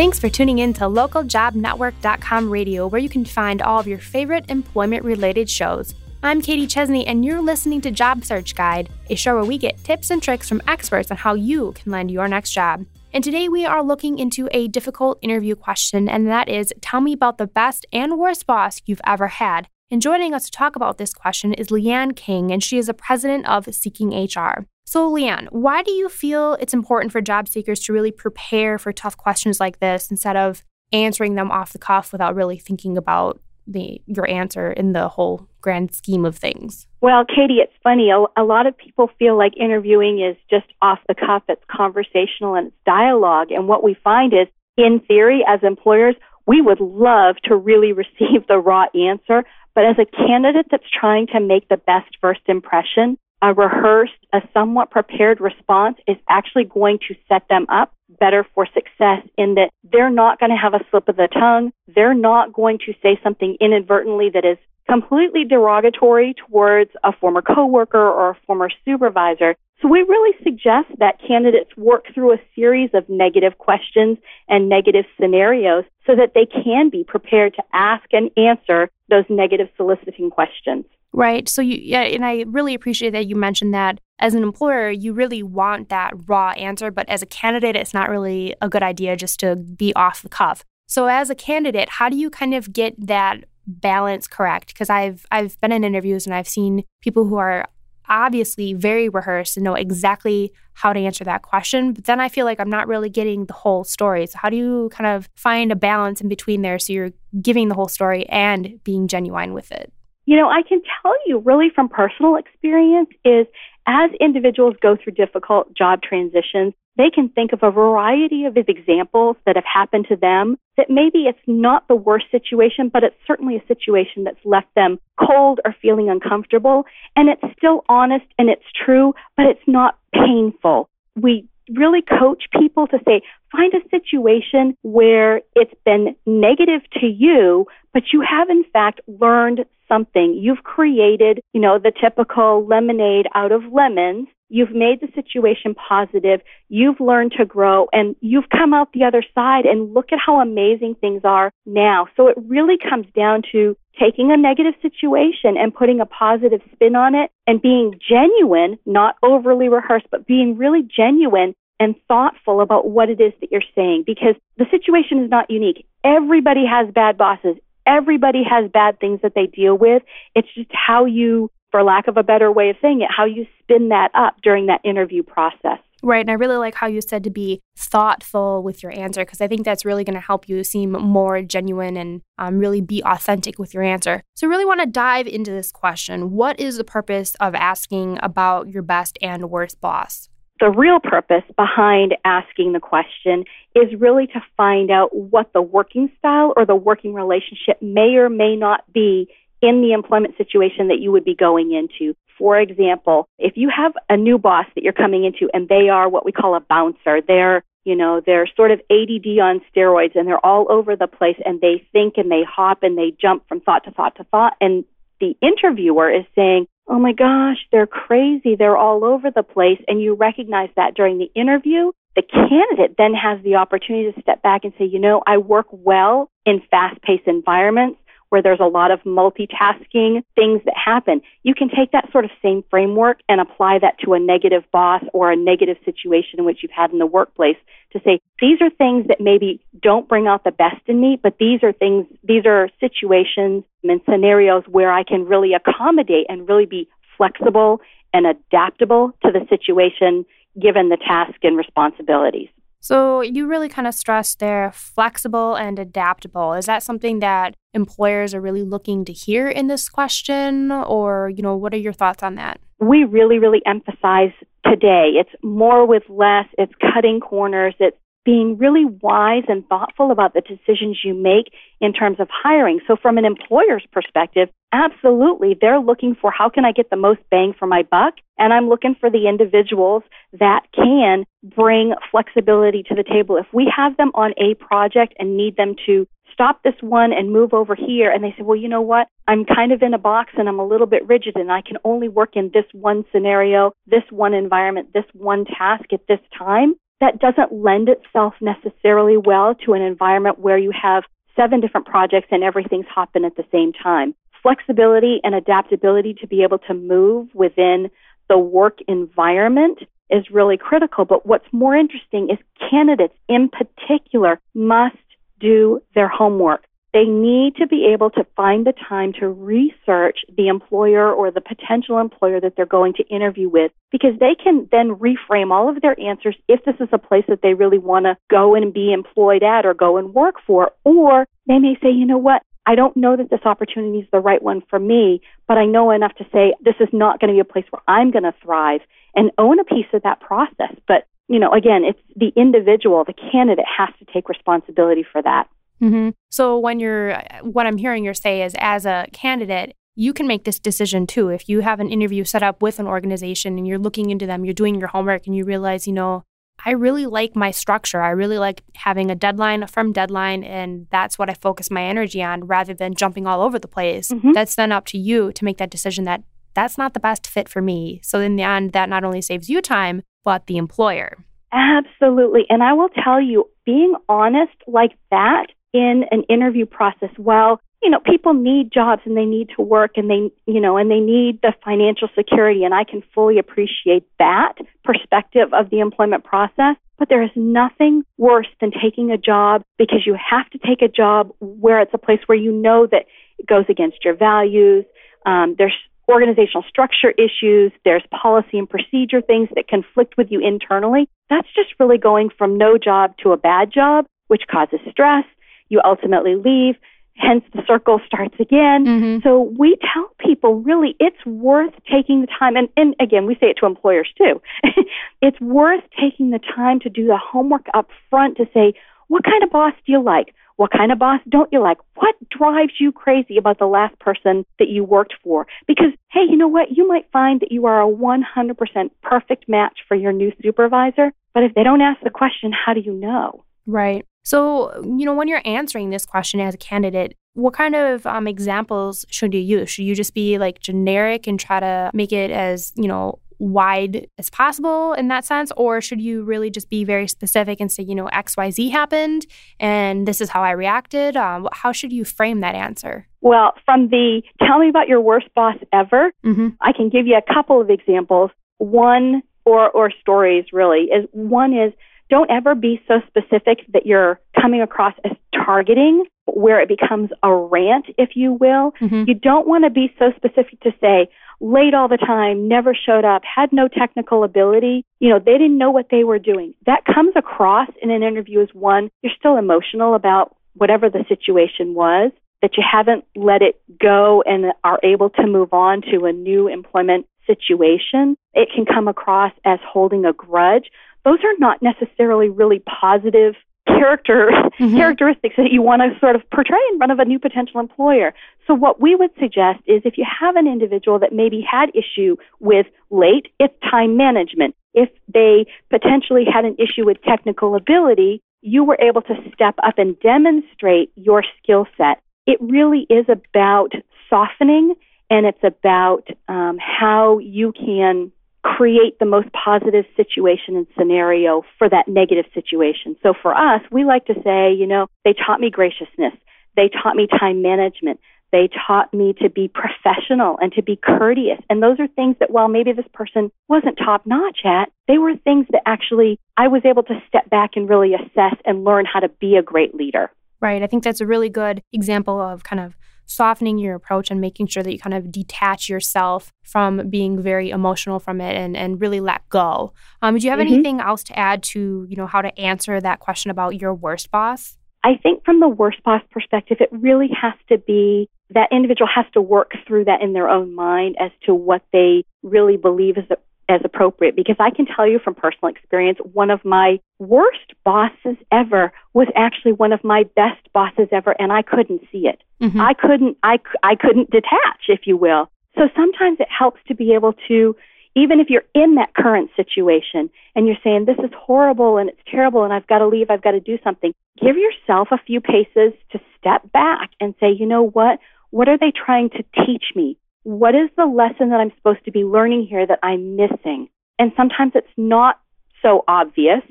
Thanks for tuning in to localjobnetwork.com radio, where you can find all of your favorite employment related shows. I'm Katie Chesney, and you're listening to Job Search Guide, a show where we get tips and tricks from experts on how you can land your next job. And today we are looking into a difficult interview question, and that is tell me about the best and worst boss you've ever had. And joining us to talk about this question is Leanne King, and she is the president of Seeking HR. So, Leanne, why do you feel it's important for job seekers to really prepare for tough questions like this instead of answering them off the cuff without really thinking about the your answer in the whole grand scheme of things? Well, Katie, it's funny. A, a lot of people feel like interviewing is just off the cuff. It's conversational and it's dialogue. And what we find is, in theory, as employers, we would love to really receive the raw answer, but as a candidate that's trying to make the best first impression, a rehearsed, a somewhat prepared response is actually going to set them up better for success in that they're not going to have a slip of the tongue. They're not going to say something inadvertently that is completely derogatory towards a former coworker or a former supervisor. So we really suggest that candidates work through a series of negative questions and negative scenarios so that they can be prepared to ask and answer those negative soliciting questions. Right. So you yeah, and I really appreciate that you mentioned that as an employer, you really want that raw answer, but as a candidate, it's not really a good idea just to be off the cuff. So as a candidate, how do you kind of get that balance correct? Because I've I've been in interviews and I've seen people who are obviously very rehearsed and know exactly how to answer that question, but then I feel like I'm not really getting the whole story. So how do you kind of find a balance in between there so you're giving the whole story and being genuine with it? You know, I can tell you really from personal experience is as individuals go through difficult job transitions, they can think of a variety of examples that have happened to them that maybe it's not the worst situation, but it's certainly a situation that's left them cold or feeling uncomfortable. And it's still honest and it's true, but it's not painful. We really coach people to say, find a situation where it's been negative to you, but you have in fact learned something. You've created, you know, the typical lemonade out of lemons. You've made the situation positive. You've learned to grow and you've come out the other side and look at how amazing things are now. So it really comes down to taking a negative situation and putting a positive spin on it and being genuine, not overly rehearsed, but being really genuine and thoughtful about what it is that you're saying because the situation is not unique. Everybody has bad bosses. Everybody has bad things that they deal with. It's just how you, for lack of a better way of saying it, how you spin that up during that interview process. Right. And I really like how you said to be thoughtful with your answer because I think that's really going to help you seem more genuine and um, really be authentic with your answer. So, really want to dive into this question. What is the purpose of asking about your best and worst boss? The real purpose behind asking the question is really to find out what the working style or the working relationship may or may not be in the employment situation that you would be going into. For example, if you have a new boss that you're coming into and they are what we call a bouncer, they're you know, they're sort of ADD on steroids and they're all over the place and they think and they hop and they jump from thought to thought to thought. And the interviewer is saying, oh my gosh, they're crazy, they're all over the place, and you recognize that during the interview, the candidate then has the opportunity to step back and say, you know, I work well in fast paced environments where there's a lot of multitasking things that happen. You can take that sort of same framework and apply that to a negative boss or a negative situation in which you've had in the workplace to say, these are things that maybe don't bring out the best in me, but these are things, these are situations and scenarios where I can really accommodate and really be flexible and adaptable to the situation given the task and responsibilities. So you really kind of stress they're flexible and adaptable. Is that something that employers are really looking to hear in this question or, you know, what are your thoughts on that? We really really emphasize today. It's more with less, it's cutting corners, it's being really wise and thoughtful about the decisions you make in terms of hiring. So, from an employer's perspective, absolutely, they're looking for how can I get the most bang for my buck? And I'm looking for the individuals that can bring flexibility to the table. If we have them on a project and need them to stop this one and move over here, and they say, well, you know what? I'm kind of in a box and I'm a little bit rigid and I can only work in this one scenario, this one environment, this one task at this time that doesn't lend itself necessarily well to an environment where you have seven different projects and everything's hopping at the same time. Flexibility and adaptability to be able to move within the work environment is really critical. But what's more interesting is candidates in particular must do their homework. They need to be able to find the time to research the employer or the potential employer that they're going to interview with because they can then reframe all of their answers if this is a place that they really want to go and be employed at or go and work for. Or they may say, you know what? I don't know that this opportunity is the right one for me, but I know enough to say this is not going to be a place where I'm going to thrive and own a piece of that process. But, you know, again, it's the individual, the candidate has to take responsibility for that. Mm-hmm. So when you're, what I'm hearing you say is, as a candidate, you can make this decision too. If you have an interview set up with an organization and you're looking into them, you're doing your homework, and you realize, you know, I really like my structure. I really like having a deadline, a firm deadline, and that's what I focus my energy on rather than jumping all over the place. Mm-hmm. That's then up to you to make that decision that that's not the best fit for me. So in the end, that not only saves you time, but the employer. Absolutely. And I will tell you, being honest like that in an interview process, well, you know, people need jobs and they need to work and they, you know, and they need the financial security. And I can fully appreciate that perspective of the employment process. But there is nothing worse than taking a job because you have to take a job where it's a place where you know that it goes against your values. Um, there's organizational structure issues, there's policy and procedure things that conflict with you internally. That's just really going from no job to a bad job, which causes stress. You ultimately leave. Hence, the circle starts again. Mm-hmm. So we tell people really it's worth taking the time. And, and again, we say it to employers too. it's worth taking the time to do the homework up front to say, what kind of boss do you like? What kind of boss don't you like? What drives you crazy about the last person that you worked for? Because, hey, you know what? You might find that you are a 100% perfect match for your new supervisor. But if they don't ask the question, how do you know? Right. So, you know, when you're answering this question as a candidate, what kind of um, examples should you use? Should you just be like generic and try to make it as, you know, wide as possible in that sense? Or should you really just be very specific and say, you know, XYZ happened and this is how I reacted? Um, how should you frame that answer? Well, from the tell me about your worst boss ever, mm-hmm. I can give you a couple of examples. One, or, or stories really, is one is don't ever be so specific that you're coming across as targeting where it becomes a rant, if you will. Mm-hmm. You don't want to be so specific to say, late all the time, never showed up, had no technical ability. You know, they didn't know what they were doing. That comes across in an interview as one, you're still emotional about whatever the situation was, that you haven't let it go and are able to move on to a new employment situation. It can come across as holding a grudge those are not necessarily really positive character mm-hmm. characteristics that you want to sort of portray in front of a new potential employer. So what we would suggest is if you have an individual that maybe had issue with late, it's time management. If they potentially had an issue with technical ability, you were able to step up and demonstrate your skill set. It really is about softening and it's about um, how you can create the most positive situation and scenario for that negative situation. So for us, we like to say, you know, they taught me graciousness. They taught me time management. They taught me to be professional and to be courteous. And those are things that while maybe this person wasn't top notch at, they were things that actually I was able to step back and really assess and learn how to be a great leader. Right. I think that's a really good example of kind of softening your approach and making sure that you kind of detach yourself from being very emotional from it and, and really let go. Um, do you have mm-hmm. anything else to add to, you know, how to answer that question about your worst boss? I think from the worst boss perspective, it really has to be that individual has to work through that in their own mind as to what they really believe is as appropriate because I can tell you from personal experience, one of my worst bosses ever was actually one of my best bosses ever, and I couldn't see it. Mm-hmm. I couldn't, I, I couldn't detach, if you will. So sometimes it helps to be able to, even if you're in that current situation and you're saying, this is horrible and it's terrible and I've got to leave, I've got to do something, give yourself a few paces to step back and say, you know what? What are they trying to teach me? What is the lesson that I'm supposed to be learning here that I'm missing? And sometimes it's not so obvious.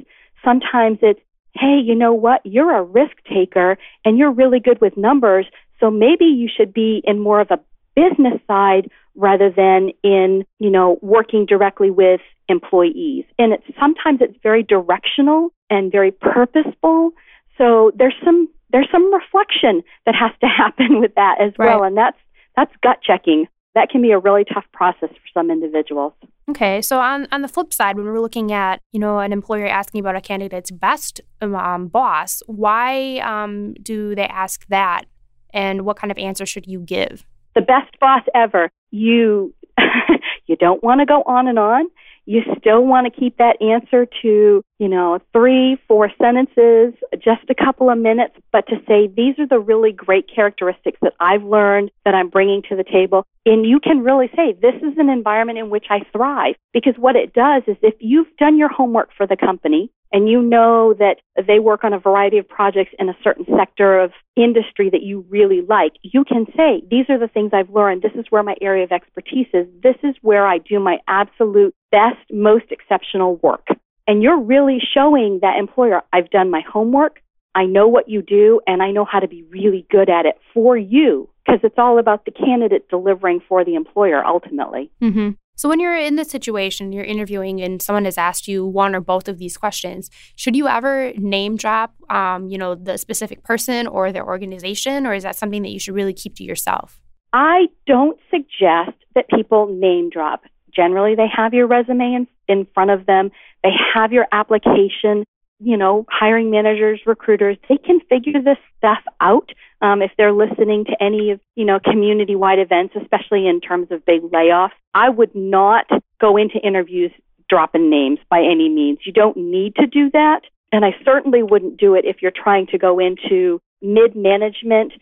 Sometimes it's, hey, you know what? You're a risk taker and you're really good with numbers. So maybe you should be in more of a business side rather than in, you know, working directly with employees. And it's sometimes it's very directional and very purposeful. So there's some there's some reflection that has to happen with that as right. well. And that's that's gut checking. That can be a really tough process for some individuals. Okay, so on, on the flip side, when we're looking at you know an employer asking about a candidate's best um, boss, why um, do they ask that, and what kind of answer should you give? The best boss ever. You you don't want to go on and on you still want to keep that answer to, you know, three, four sentences, just a couple of minutes, but to say, these are the really great characteristics that I've learned that I'm bringing to the table. And you can really say, this is an environment in which I thrive. Because what it does is if you've done your homework for the company, and you know that they work on a variety of projects in a certain sector of industry that you really like, you can say, These are the things I've learned. This is where my area of expertise is. This is where I do my absolute best, most exceptional work. And you're really showing that employer, I've done my homework. I know what you do and I know how to be really good at it for you because it's all about the candidate delivering for the employer ultimately. Mm-hmm. So, when you're in this situation, you're interviewing, and someone has asked you one or both of these questions, should you ever name drop, um, you know, the specific person or their organization, or is that something that you should really keep to yourself? I don't suggest that people name drop. Generally, they have your resume in, in front of them. They have your application you know, hiring managers, recruiters, they can figure this stuff out um, if they're listening to any of, you know, community-wide events, especially in terms of big layoffs. I would not go into interviews dropping names by any means. You don't need to do that. And I certainly wouldn't do it if you're trying to go into mid-management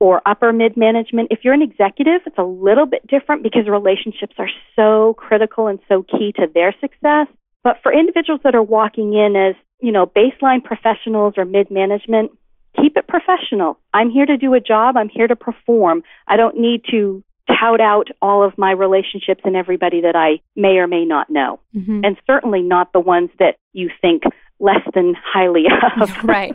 or upper mid-management. If you're an executive, it's a little bit different because relationships are so critical and so key to their success. But for individuals that are walking in as you know, baseline professionals or mid management, keep it professional. I'm here to do a job. I'm here to perform. I don't need to tout out all of my relationships and everybody that I may or may not know. Mm-hmm. And certainly not the ones that you think less than highly of. right.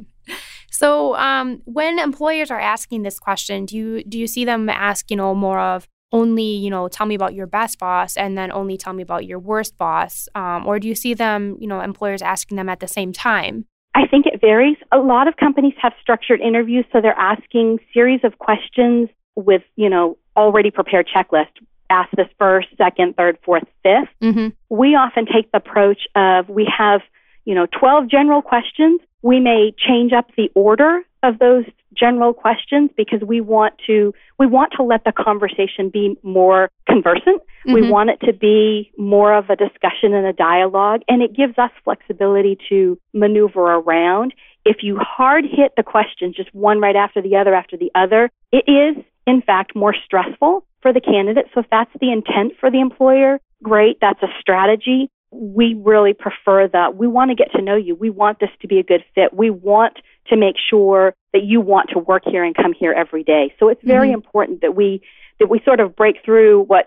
So, um, when employers are asking this question, do you do you see them ask, you know, more of only, you know, tell me about your best boss and then only tell me about your worst boss? Um, or do you see them, you know, employers asking them at the same time? I think it varies. A lot of companies have structured interviews, so they're asking series of questions with, you know, already prepared checklist. Ask this first, second, third, fourth, 5th mm-hmm. We often take the approach of we have, you know, 12 general questions. We may change up the order of those general questions because we want to we want to let the conversation be more conversant. Mm-hmm. We want it to be more of a discussion and a dialogue and it gives us flexibility to maneuver around. If you hard hit the questions just one right after the other after the other, it is in fact more stressful for the candidate. So if that's the intent for the employer, great, that's a strategy we really prefer that. We want to get to know you. We want this to be a good fit. We want to make sure that you want to work here and come here every day. So it's very mm-hmm. important that we that we sort of break through what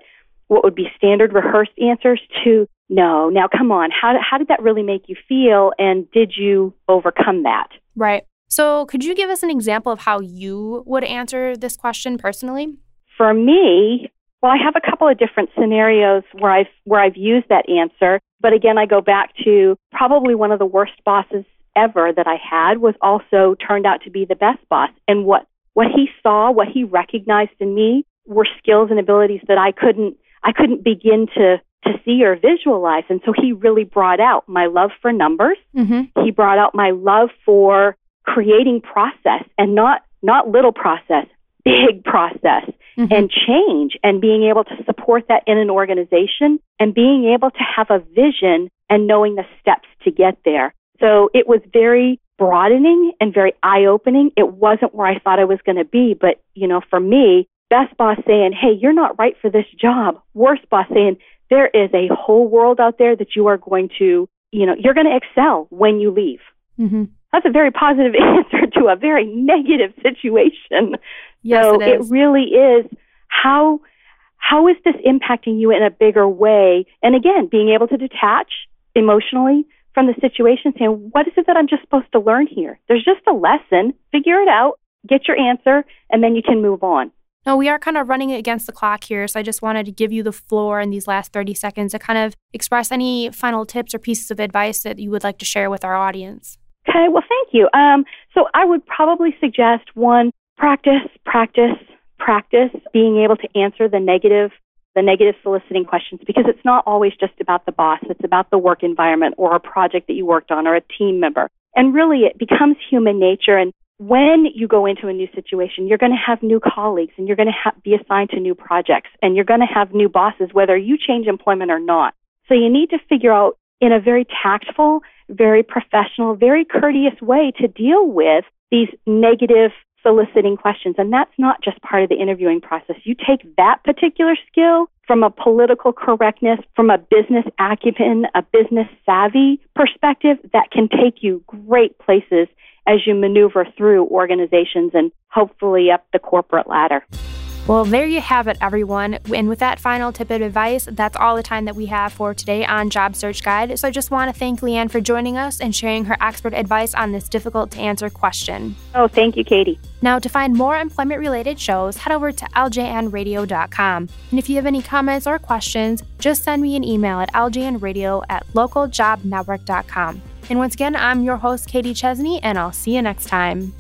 what would be standard rehearsed answers to no. Now come on. How how did that really make you feel and did you overcome that? Right. So could you give us an example of how you would answer this question personally? For me, well, I have a couple of different scenarios where I've where I've used that answer, but again, I go back to probably one of the worst bosses ever that I had was also turned out to be the best boss. And what what he saw, what he recognized in me were skills and abilities that I couldn't I couldn't begin to to see or visualize. And so he really brought out my love for numbers. Mm-hmm. He brought out my love for creating process and not not little process, big process mm-hmm. and change and being able to support that in an organization and being able to have a vision and knowing the steps to get there. So it was very broadening and very eye opening. It wasn't where I thought I was going to be, but you know, for me, best boss saying, Hey, you're not right for this job. Worst boss saying, there is a whole world out there that you are going to, you know, you're going to excel when you leave. Mm-hmm. That's a very positive answer to a very negative situation. Yes, so it, it really is how how is this impacting you in a bigger way? And again, being able to detach emotionally, from the situation saying, what is it that I'm just supposed to learn here? There's just a lesson. Figure it out, get your answer, and then you can move on. No, we are kind of running against the clock here, so I just wanted to give you the floor in these last 30 seconds to kind of express any final tips or pieces of advice that you would like to share with our audience. Okay, well, thank you. Um, so I would probably suggest one, practice, practice, practice being able to answer the negative the negative soliciting questions because it's not always just about the boss. It's about the work environment or a project that you worked on or a team member. And really it becomes human nature. And when you go into a new situation, you're going to have new colleagues and you're going to ha- be assigned to new projects and you're going to have new bosses, whether you change employment or not. So you need to figure out in a very tactful, very professional, very courteous way to deal with these negative soliciting questions. And that's not just part of the interviewing process. You take that particular skill from a political correctness, from a business acumen, a business savvy perspective that can take you great places as you maneuver through organizations and hopefully up the corporate ladder. Well, there you have it, everyone. And with that final tip of advice, that's all the time that we have for today on Job Search Guide. So I just want to thank Leanne for joining us and sharing her expert advice on this difficult to answer question. Oh, thank you, Katie. Now, to find more employment related shows, head over to ljnradio.com. And if you have any comments or questions, just send me an email at ljnradio at localjobnetwork.com. And once again, I'm your host, Katie Chesney, and I'll see you next time.